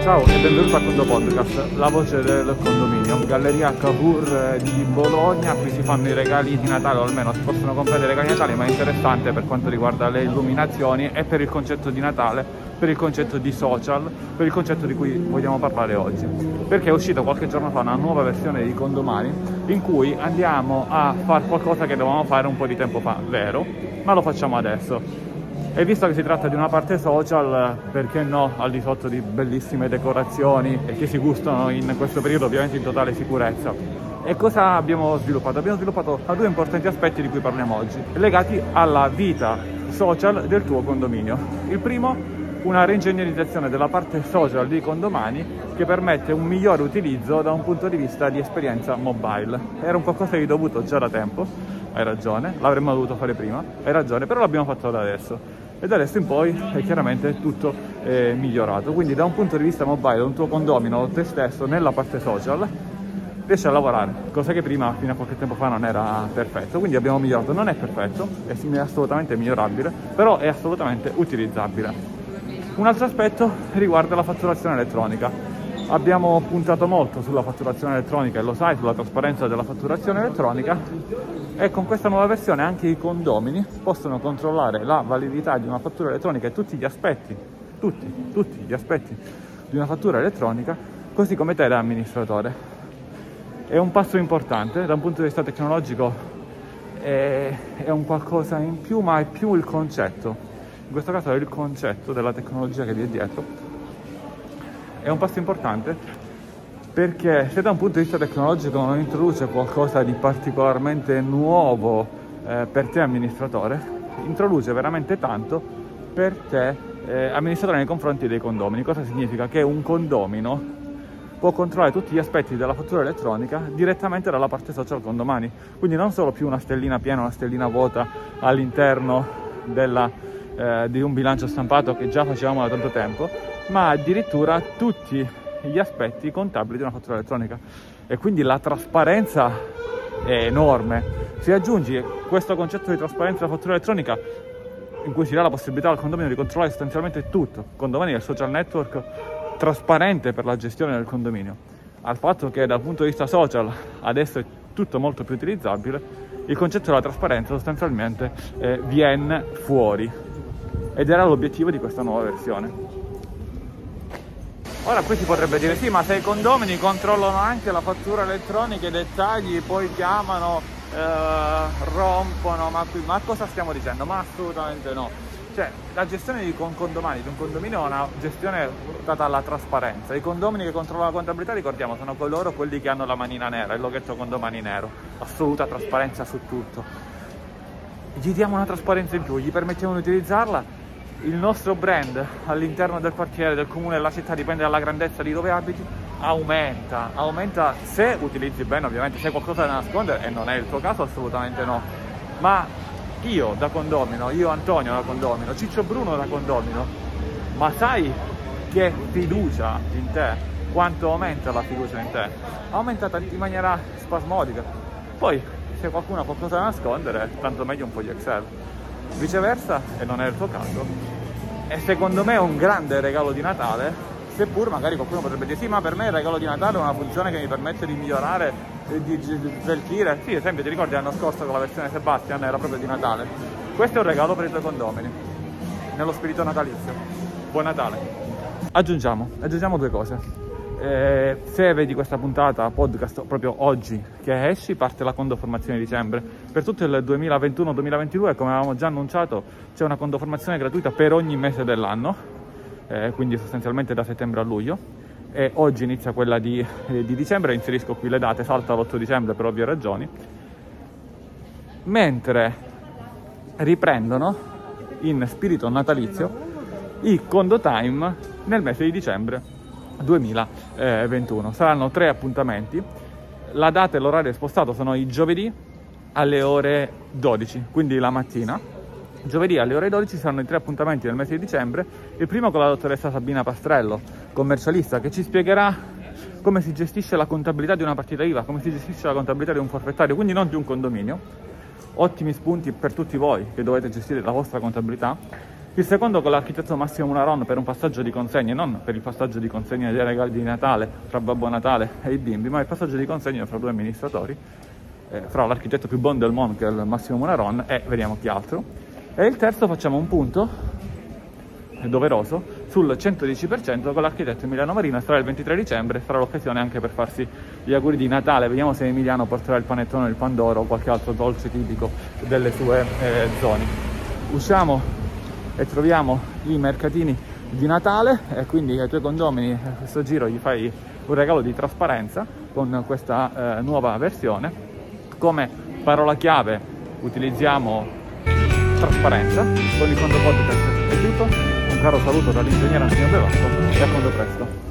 Ciao e benvenuto al Condo Podcast, la voce del condominio, Galleria Cavour di Bologna, qui si fanno i regali di Natale, o almeno si possono comprare i regali di Natale, ma è interessante per quanto riguarda le illuminazioni e per il concetto di Natale, per il concetto di social, per il concetto di cui vogliamo parlare oggi. Perché è uscita qualche giorno fa una nuova versione di Condomani in cui andiamo a fare qualcosa che dovevamo fare un po' di tempo fa, vero, ma lo facciamo adesso e visto che si tratta di una parte social, perché no, al di sotto di bellissime decorazioni che si gustano in questo periodo ovviamente in totale sicurezza. E cosa abbiamo sviluppato? Abbiamo sviluppato due importanti aspetti di cui parliamo oggi, legati alla vita social del tuo condominio. Il primo, una reingegnerizzazione della parte social di condomani che permette un migliore utilizzo da un punto di vista di esperienza mobile. Era un qualcosa di dovuto già da tempo, hai ragione, l'avremmo dovuto fare prima, hai ragione, però l'abbiamo fatto da adesso e da adesso in poi è chiaramente tutto eh, migliorato. Quindi da un punto di vista mobile, un tuo condomino te stesso nella parte social riesci a lavorare, cosa che prima fino a qualche tempo fa non era perfetto. Quindi abbiamo migliorato, non è perfetto, è assolutamente migliorabile, però è assolutamente utilizzabile. Un altro aspetto riguarda la fatturazione elettronica. Abbiamo puntato molto sulla fatturazione elettronica e lo sai, sulla trasparenza della fatturazione elettronica e con questa nuova versione anche i condomini possono controllare la validità di una fattura elettronica e tutti gli aspetti, tutti, tutti gli aspetti di una fattura elettronica, così come te da amministratore. È un passo importante da un punto di vista tecnologico, è, è un qualcosa in più, ma è più il concetto. In questo caso è il concetto della tecnologia che vi è dietro è un passo importante perché se da un punto di vista tecnologico non introduce qualcosa di particolarmente nuovo eh, per te amministratore, introduce veramente tanto per te eh, amministratore nei confronti dei condomini. Cosa significa? Che un condomino può controllare tutti gli aspetti della fattura elettronica direttamente dalla parte social condomani. Quindi non solo più una stellina piena, una stellina vuota all'interno della, eh, di un bilancio stampato che già facevamo da tanto tempo, ma addirittura tutti gli aspetti contabili di una fattura elettronica e quindi la trasparenza è enorme. Se aggiungi questo concetto di trasparenza della fattura elettronica in cui si dà la possibilità al condominio di controllare sostanzialmente tutto, condominio è il social network trasparente per la gestione del condominio, al fatto che dal punto di vista social adesso è tutto molto più utilizzabile, il concetto della trasparenza sostanzialmente eh, viene fuori ed era l'obiettivo di questa nuova versione. Ora qui si potrebbe dire sì, ma se i condomini controllano anche la fattura elettronica, i dettagli, poi chiamano, eh, rompono, ma, qui, ma cosa stiamo dicendo? Ma assolutamente no. Cioè, la gestione di un condomani, di un condominio è una gestione data alla trasparenza. I condomini che controllano la contabilità, ricordiamo, sono coloro quelli che hanno la manina nera, il loghetto condomani nero. Assoluta trasparenza su tutto. Gli diamo una trasparenza in più, gli permettiamo di utilizzarla il nostro brand all'interno del quartiere, del comune, della città, dipende dalla grandezza di dove abiti, aumenta, aumenta se utilizzi bene ovviamente, se hai qualcosa da nascondere e non è il tuo caso assolutamente no, ma io da condomino, io Antonio da condomino, Ciccio Bruno da condomino, ma sai che fiducia in te, quanto aumenta la fiducia in te? Aumenta in maniera spasmodica. Poi se qualcuno ha qualcosa da nascondere, tanto meglio un po' di Excel. Viceversa, e non è il tuo caso, è secondo me un grande regalo di Natale, seppur magari qualcuno potrebbe dire sì, ma per me il regalo di Natale è una funzione che mi permette di migliorare, di, sveltire. Sì, esempio, ti ricordi l'anno scorso con la versione Sebastian era proprio di Natale. Questo è un regalo per i tuoi condomini, nello spirito natalizio. Buon Natale! Aggiungiamo, aggiungiamo due cose. Eh, se vedi questa puntata podcast proprio oggi che esci, parte la condoformazione di dicembre. Per tutto il 2021-2022, come avevamo già annunciato, c'è una condoformazione gratuita per ogni mese dell'anno, eh, quindi sostanzialmente da settembre a luglio. E oggi inizia quella di, eh, di dicembre, inserisco qui le date, salta l'8 dicembre per ovvie ragioni. Mentre riprendono in spirito natalizio i condo time nel mese di dicembre 2021. Saranno tre appuntamenti. La data e l'orario spostato sono i giovedì alle ore 12, quindi la mattina. Giovedì alle ore 12 saranno i tre appuntamenti del mese di dicembre. Il primo con la dottoressa Sabina Pastrello, commercialista, che ci spiegherà come si gestisce la contabilità di una partita IVA, come si gestisce la contabilità di un forfettario, quindi non di un condominio. Ottimi spunti per tutti voi che dovete gestire la vostra contabilità il secondo con l'architetto Massimo Munaron per un passaggio di consegne, non per il passaggio di consegne dei regali di Natale fra Babbo Natale e i bimbi, ma il passaggio di consegne fra due amministratori, eh, fra l'architetto più buono del mondo che è il Massimo Munaron e vediamo chi altro. E il terzo facciamo un punto doveroso sul 110% con l'architetto Emiliano Marino sarà il 23 dicembre sarà l'occasione anche per farsi gli auguri di Natale vediamo se Emiliano porterà il panettone il pandoro o qualche altro dolce tipico delle sue eh, zone usciamo e troviamo i mercatini di Natale e quindi ai tuoi condomini a questo giro gli fai un regalo di trasparenza con questa eh, nuova versione. Come parola chiave utilizziamo trasparenza. Con il Fondo Podcast è tutto. Un caro saluto dall'ingegnere Antonio Bevacco e a quando presto.